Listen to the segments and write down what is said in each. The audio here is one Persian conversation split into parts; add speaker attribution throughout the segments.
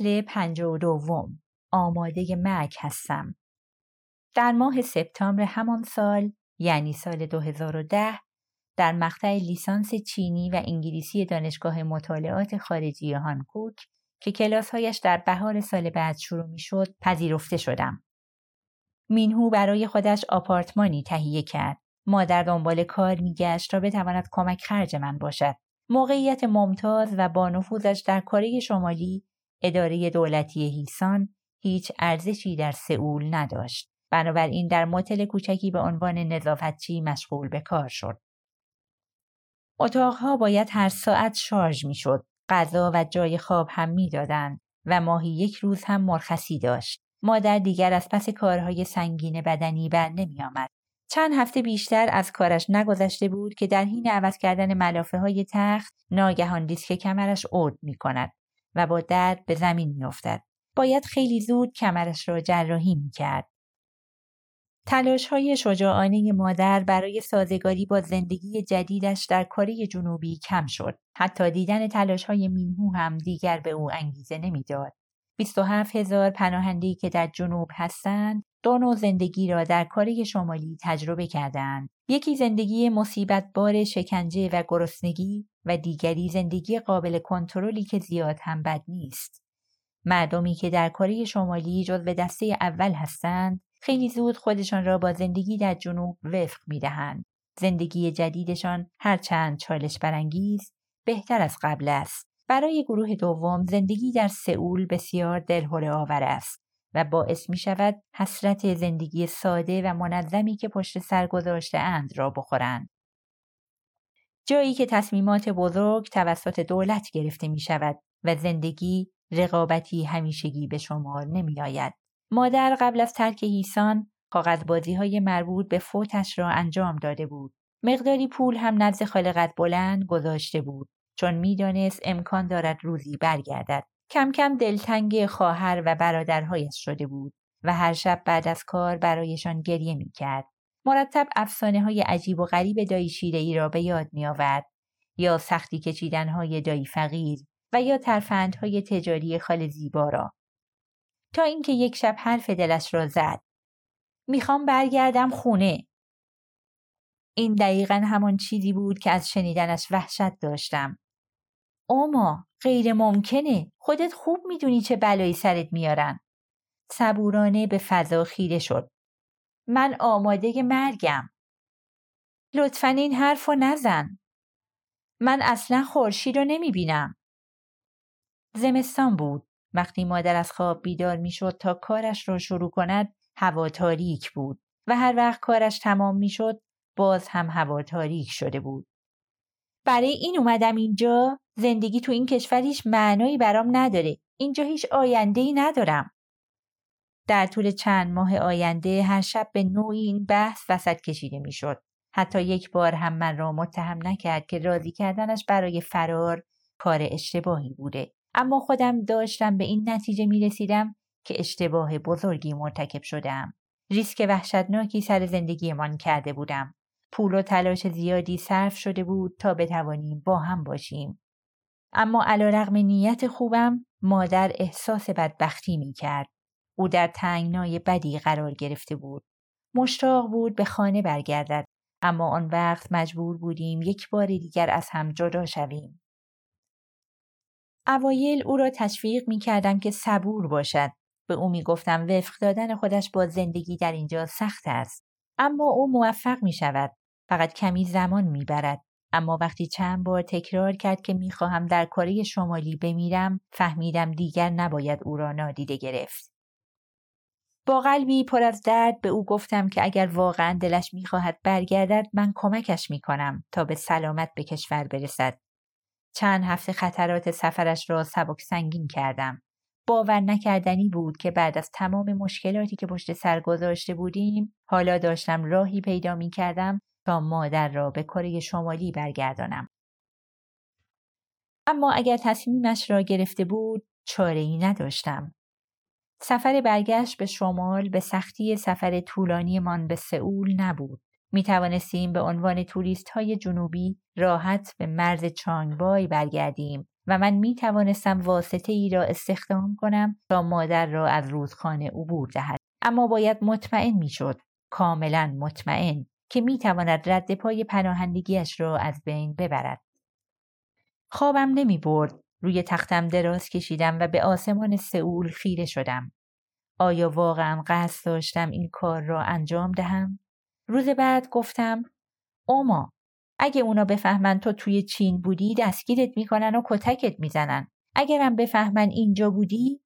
Speaker 1: فصل پنج و دوم آماده مرگ هستم. در ماه سپتامبر همان سال یعنی سال 2010 در مقطع لیسانس چینی و انگلیسی دانشگاه مطالعات خارجی هانکوک که کلاسهایش در بهار سال بعد شروع می شد پذیرفته شدم. مینهو برای خودش آپارتمانی تهیه کرد. مادر دنبال کار میگشت تا بتواند کمک خرج من باشد. موقعیت ممتاز و با نفوذش در کره شمالی اداره دولتی هیسان هیچ ارزشی در سئول نداشت. بنابراین در متل کوچکی به عنوان نظافتچی مشغول به کار شد. اتاقها باید هر ساعت شارژ می شد. غذا و جای خواب هم می‌دادند و ماهی یک روز هم مرخصی داشت. مادر دیگر از پس کارهای سنگین بدنی بر نمی آمد. چند هفته بیشتر از کارش نگذشته بود که در حین عوض کردن ملافه های تخت ناگهان دیسک کمرش ارد می کند و با درد به زمین می افتد. باید خیلی زود کمرش را جراحی می کرد. تلاش های شجاعانه مادر برای سازگاری با زندگی جدیدش در کره جنوبی کم شد. حتی دیدن تلاش های مینهو هم دیگر به او انگیزه نمی‌داد. 27 هزار پناهندهی که در جنوب هستند دو نوع زندگی را در کره شمالی تجربه کردند. یکی زندگی مصیبت بار شکنجه و گرسنگی و دیگری زندگی قابل کنترلی که زیاد هم بد نیست. مردمی که در کره شمالی جزو دسته اول هستند خیلی زود خودشان را با زندگی در جنوب وفق می دهند. زندگی جدیدشان هرچند چالش برانگیز بهتر از قبل است. برای گروه دوم زندگی در سئول بسیار دلهوره آور است و باعث می شود حسرت زندگی ساده و منظمی که پشت سر گذاشته اند را بخورند. جایی که تصمیمات بزرگ توسط دولت گرفته می شود و زندگی رقابتی همیشگی به شمار نمی آید. مادر قبل از ترک هیسان کاغذبازی های مربوط به فوتش را انجام داده بود. مقداری پول هم نزد خالقت بلند گذاشته بود چون می‌دانست امکان دارد روزی برگردد. کم کم دلتنگ خواهر و برادرهایش شده بود و هر شب بعد از کار برایشان گریه می کرد. مرتب افسانه های عجیب و غریب دایی شیره ای را به یاد می آورد یا سختی کشیدن های دایی فقیر و یا ترفندهای تجاری خال زیبا را. تا اینکه یک شب حرف دلش را زد. می‌خوام برگردم خونه. این دقیقا همان چیزی بود که از شنیدنش وحشت داشتم. اوما غیر ممکنه خودت خوب می‌دونی چه بلایی سرت میارن. صبورانه به فضا خیره شد. من آماده مرگم. لطفا این حرف رو نزن. من اصلا خورشید رو نمی‌بینم. زمستان بود. وقتی مادر از خواب بیدار می‌شد تا کارش را شروع کند هوا تاریک بود و هر وقت کارش تمام می‌شد باز هم هوا تاریک شده بود. برای این اومدم اینجا زندگی تو این کشور هیچ معنایی برام نداره. اینجا هیچ آینده ای ندارم. در طول چند ماه آینده هر شب به نوعی این بحث وسط کشیده می‌شد. حتی یک بار هم من را متهم نکرد که راضی کردنش برای فرار کار اشتباهی بوده. اما خودم داشتم به این نتیجه می رسیدم که اشتباه بزرگی مرتکب شدم. ریسک وحشتناکی سر زندگیمان کرده بودم. پول و تلاش زیادی صرف شده بود تا بتوانیم با هم باشیم. اما علا رغم نیت خوبم مادر احساس بدبختی می کرد. او در تنگنای بدی قرار گرفته بود. مشتاق بود به خانه برگردد اما آن وقت مجبور بودیم یک بار دیگر از هم جدا شویم. اوایل او را تشویق می کردم که صبور باشد. به او می گفتم وفق دادن خودش با زندگی در اینجا سخت است. اما او موفق می شود. فقط کمی زمان می برد. اما وقتی چند بار تکرار کرد که می خواهم در کره شمالی بمیرم فهمیدم دیگر نباید او را نادیده گرفت. با قلبی پر از درد به او گفتم که اگر واقعا دلش می‌خواهد برگردد من کمکش می‌کنم تا به سلامت به کشور برسد چند هفته خطرات سفرش را سبک سنگین کردم. باور نکردنی بود که بعد از تمام مشکلاتی که پشت سر گذاشته بودیم حالا داشتم راهی پیدا می کردم مادر را به کره شمالی برگردانم. اما اگر تصمیمش را گرفته بود چاره ای نداشتم. سفر برگشت به شمال به سختی سفر طولانیمان به سئول نبود. می توانستیم به عنوان توریست های جنوبی راحت به مرز چانگبای برگردیم و من می توانستم واسطه ای را استخدام کنم تا مادر را از رودخانه عبور دهد اما باید مطمئن می شد کاملا مطمئن که می تواند رد پای پناهندگیش را از بین ببرد. خوابم نمی برد روی تختم دراز کشیدم و به آسمان سئول خیره شدم. آیا واقعا قصد داشتم این کار را انجام دهم؟ روز بعد گفتم اوما اگه اونا بفهمن تو توی چین بودی دستگیرت می‌کنن و کتکت می‌زنن. اگرم بفهمن اینجا بودی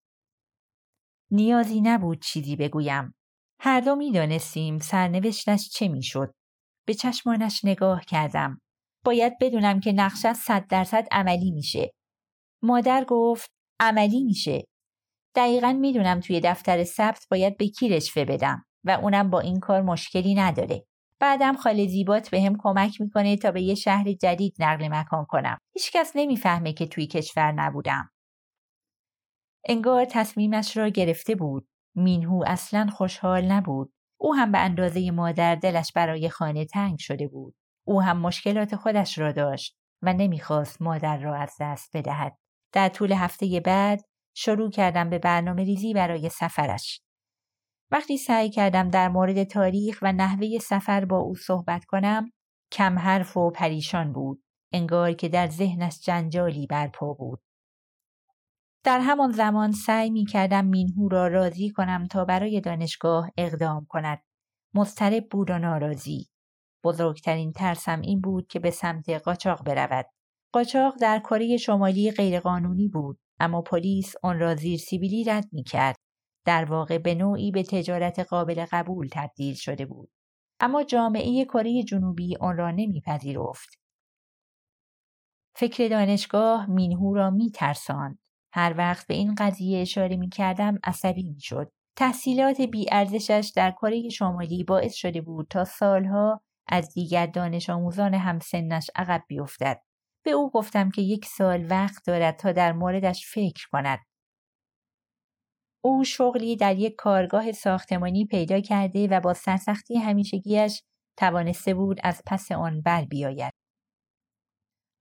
Speaker 1: نیازی نبود چیزی بگویم. هر دو می‌دانستیم سرنوشتش چه می‌شد به چشمانش نگاه کردم باید بدونم که نقشه صد درصد عملی میشه مادر گفت عملی میشه دقیقا می‌دونم توی دفتر ثبت باید به کی رشوه بدم و اونم با این کار مشکلی نداره بعدم خاله زیبات به هم کمک می‌کنه تا به یه شهر جدید نقل مکان کنم. هیچکس نمی‌فهمه که توی کشور نبودم. انگار تصمیمش را گرفته بود. مینهو اصلا خوشحال نبود. او هم به اندازه مادر دلش برای خانه تنگ شده بود. او هم مشکلات خودش را داشت و نمی‌خواست مادر را از دست بدهد. در طول هفته بعد شروع کردم به برنامه ریزی برای سفرش. وقتی سعی کردم در مورد تاریخ و نحوه سفر با او صحبت کنم کم حرف و پریشان بود انگار که در ذهنش جنجالی برپا بود در همان زمان سعی می کردم مینهو را راضی کنم تا برای دانشگاه اقدام کند. مضطرب بود و ناراضی. بزرگترین ترسم این بود که به سمت قاچاق برود. قاچاق در کره شمالی غیرقانونی بود اما پلیس آن را زیر سیبیلی رد می کرد در واقع به نوعی به تجارت قابل قبول تبدیل شده بود. اما جامعه کره جنوبی آن را نمیپذیرفت. فکر دانشگاه مینهو را میترساند. هر وقت به این قضیه اشاره می کردم عصبی می شد. تحصیلات ارزشش در کره شمالی باعث شده بود تا سالها از دیگر دانش آموزان همسنش عقب بیفتد. به او گفتم که یک سال وقت دارد تا در موردش فکر کند او شغلی در یک کارگاه ساختمانی پیدا کرده و با سرسختی همیشگیش توانسته بود از پس آن بر بیاید.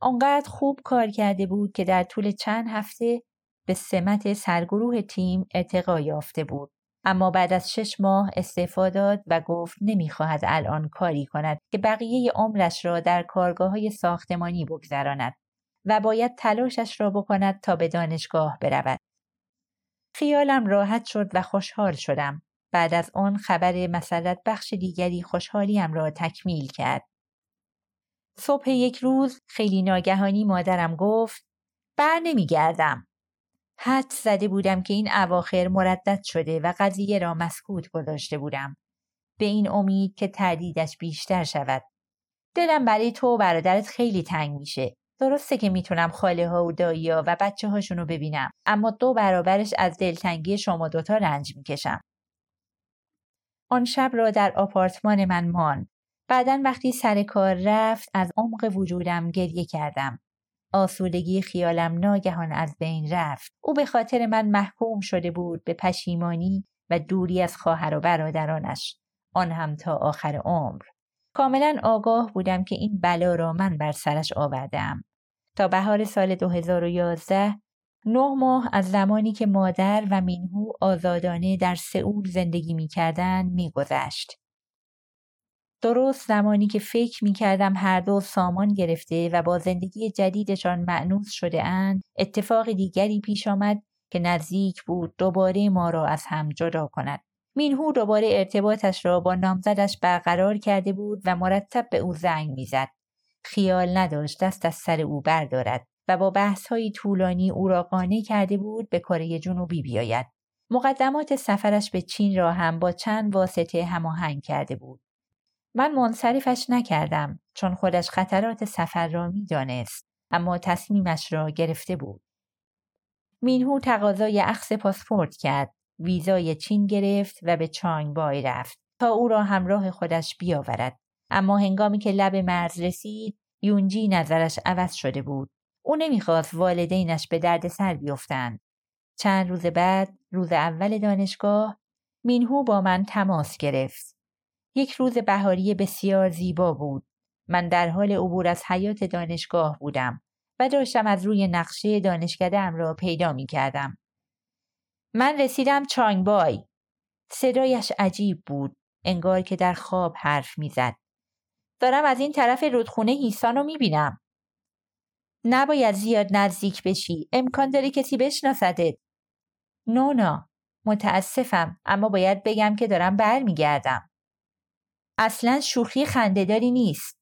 Speaker 1: آنقدر خوب کار کرده بود که در طول چند هفته به سمت سرگروه تیم ارتقا یافته بود. اما بعد از شش ماه استعفا داد و گفت نمی‌خواهد الان کاری کند که بقیه عمرش را در کارگاه های ساختمانی بگذراند و باید تلاشش را بکند تا به دانشگاه برود. خیالم راحت شد و خوشحال شدم. بعد از آن خبر مسلط بخش دیگری خوشحالیم را تکمیل کرد. صبح یک روز خیلی ناگهانی مادرم گفت بر نمیگردم. حد زده بودم که این اواخر مردد شده و قضیه را مسکوت گذاشته بودم. به این امید که تردیدش بیشتر شود. دلم برای تو و برادرت خیلی تنگ میشه. درسته که می‌تونم خاله ها و دایی ها و بچه هاشون رو ببینم اما دو برابرش از دلتنگی شما دوتا رنج می‌کشم. آن شب را در آپارتمان من مان. بعدا وقتی سر کار رفت از عمق وجودم گریه کردم. آسودگی خیالم ناگهان از بین رفت. او به خاطر من محکوم شده بود به پشیمانی و دوری از خواهر و برادرانش. آن هم تا آخر عمر. کاملا آگاه بودم که این بلا را من بر سرش آوردم. تا بهار سال 2011 نه ماه از زمانی که مادر و مینهو آزادانه در سئول زندگی می کردن می گذشت. درست زمانی که فکر می کردم هر دو سامان گرفته و با زندگی جدیدشان معنوس شده اند اتفاق دیگری پیش آمد که نزدیک بود دوباره ما را از هم جدا کند. مینهو دوباره ارتباطش را با نامزدش برقرار کرده بود و مرتب به او زنگ می‌زد. خیال نداشت دست از سر او بردارد و با بحث های طولانی او را قانع کرده بود به کره جنوبی بیاید. مقدمات سفرش به چین را هم با چند واسطه هماهنگ کرده بود. من منصرفش نکردم چون خودش خطرات سفر را می‌دانست اما تصمیمش را گرفته بود. مینهو تقاضای اخص پاسپورت کرد ویزای چین گرفت و به چانگ بای رفت تا او را همراه خودش بیاورد. اما هنگامی که لب مرز رسید یونجی نظرش عوض شده بود. او نمی‌خواست والدینش به درد سر بیفتند. چند روز بعد روز اول دانشگاه مینهو با من تماس گرفت. یک روز بهاری بسیار زیبا بود من در حال عبور از حیات دانشگاه بودم و داشتم از روی نقشه دانشکده را پیدا می کردم. من رسیدم چانگبای. صدایش عجیب بود. انگار که در خواب حرف می‌زد. دارم از این طرف رودخونه هیسان رو می‌بینم. نباید زیاد نزدیک بشی. امکان داره کسی بشناسدت. نونا متاسفم اما باید بگم که دارم برمیگردم. اصلا شوخی خندهداری نیست.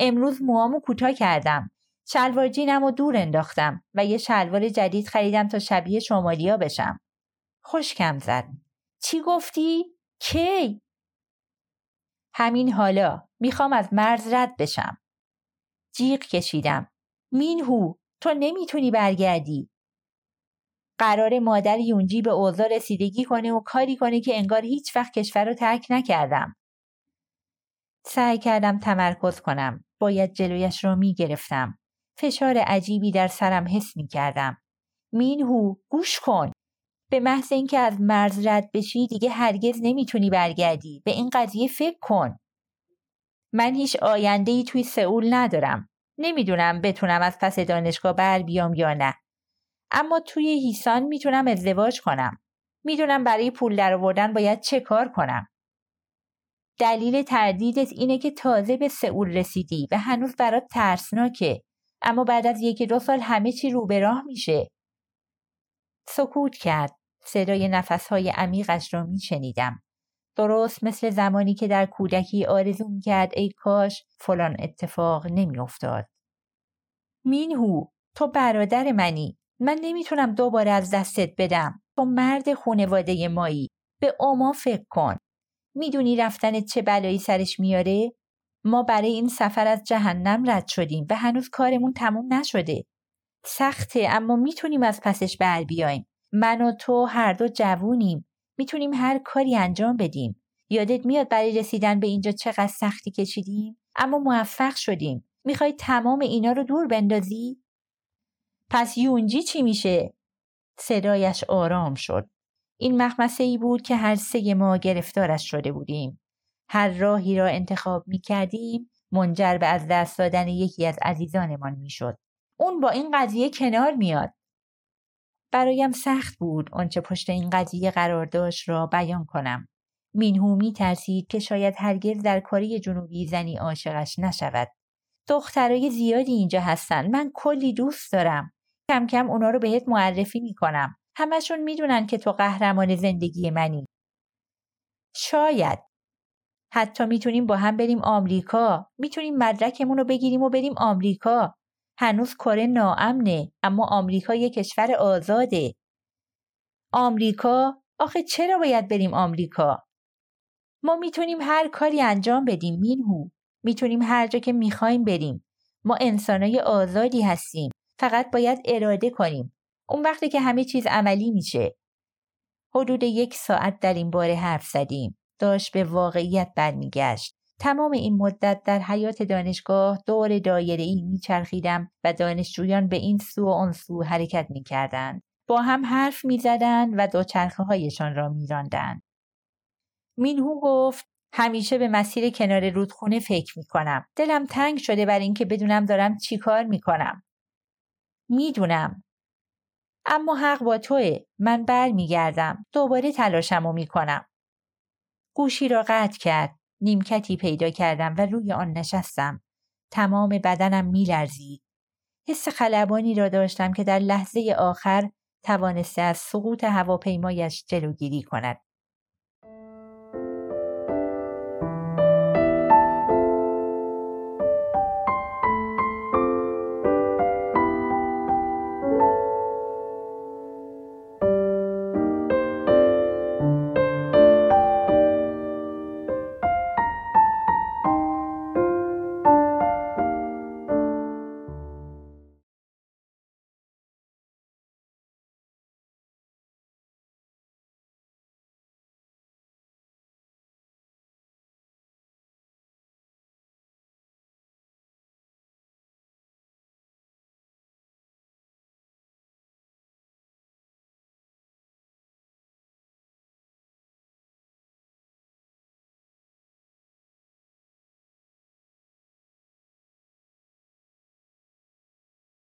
Speaker 1: امروز موامو کوتاه کردم. شلوار جینم و دور انداختم و یه شلوار جدید خریدم تا شبیه شمالیا بشم. خوشکم زد. چی گفتی؟ کی؟ همین حالا می‌خوام از مرز رد بشم. جیغ کشیدم. مینهو تو نمی‌تونی برگردی. قرار مادر یونجی به اوضاع رسیدگی کنه و کاری کنه که انگار هیچ وقت کشور رو ترک نکردم. سعی کردم تمرکز کنم. باید جلویش را می گرفتم. فشار عجیبی در سرم حس می کردم. مینهو گوش کن. به محض اینکه از مرز رد بشی دیگه هرگز نمی‌تونی برگردی. به این قضیه فکر کن. من هیچ آینده ای توی سئول ندارم. نمی‌دونم بتونم از پس دانشگاه بر بیام یا نه. اما توی هیسان می‌تونم ازدواج کنم. می‌دونم برای پول درآوردن باید چه کار کنم. دلیل تردیدت اینه که تازه به سئول رسیدی و هنوز برات ترسناکه. اما بعد از یکی دو سال همه چی رو به راه میشه. سکوت کرد. صدای نفسهای عمیقش را میشنیدم. درست مثل زمانی که در کودکی آرزو کرد ای کاش فلان اتفاق نمیافتاد. مینهو تو برادر منی من نمی‌تونم دوباره از دستت بدم تو مرد خونواده مایی به اوما فکر کن می‌دونی رفتن چه بلایی سرش میاره؟ ما برای این سفر از جهنم رد شدیم و هنوز کارمون تموم نشده. سخته اما می‌تونیم از پسش بر بیایم. من و تو هر دو جوونیم. می‌تونیم هر کاری انجام بدیم. یادت میاد برای رسیدن به اینجا چقدر سختی کشیدیم؟ اما موفق شدیم. می‌خوای تمام اینا رو دور بندازی؟ پس یونجی چی میشه؟ صدایش آرام شد. این مخمسه ای بود که هر سه ما گرفتارش شده بودیم هر راهی را انتخاب می کردیم منجر به از دست دادن یکی از عزیزانمان می شد. اون با این قضیه کنار میاد. برایم سخت بود آنچه پشت این قضیه قرار داشت را بیان کنم. مینهو می ترسید که شاید هرگز در کاری جنوبی زنی عاشقش نشود. دخترای زیادی اینجا هستن. من کلی دوست دارم. کم کم اونا رو بهت معرفی می کنم. همشون می‌دونن که تو قهرمان زندگی منی. شاید. حتی می‌تونیم با هم بریم آمریکا. می‌تونیم مدرکمون رو بگیریم و بریم آمریکا. هنوز کره ناامنه اما آمریکا یه کشور آزاده. آمریکا؟ آخه چرا باید بریم آمریکا؟ ما می‌تونیم هر کاری انجام بدیم مینهو. می‌تونیم هر جا که می‌خوایم بریم. ما انسانای آزادی هستیم. فقط باید اراده کنیم. اون وقتی که همه چیز عملی میشه. حدود یک ساعت در این باره حرف زدیم. داشت به واقعیت برمیگشت. تمام این مدت در حیات دانشگاه دور دایره ای میچرخیدم و دانشجویان به این سو و آن سو حرکت می‌کردند. با هم حرف می‌زدند و دوچرخه هایشان را میراندند. مینهو گفت همیشه به مسیر کنار رودخونه فکر می‌کنم. دلم تنگ شده بر اینکه بدونم دارم چیکار می‌کنم. می‌دونم. اما حق با توه. من بر میگردم دوباره تلاشمو می‌کنم. گوشی را قطع کرد. نیمکتی پیدا کردم و روی آن نشستم. تمام بدنم میلرزید. حس خلبانی را داشتم که در لحظه آخر توانسته از سقوط هواپیمایش جلوگیری کند.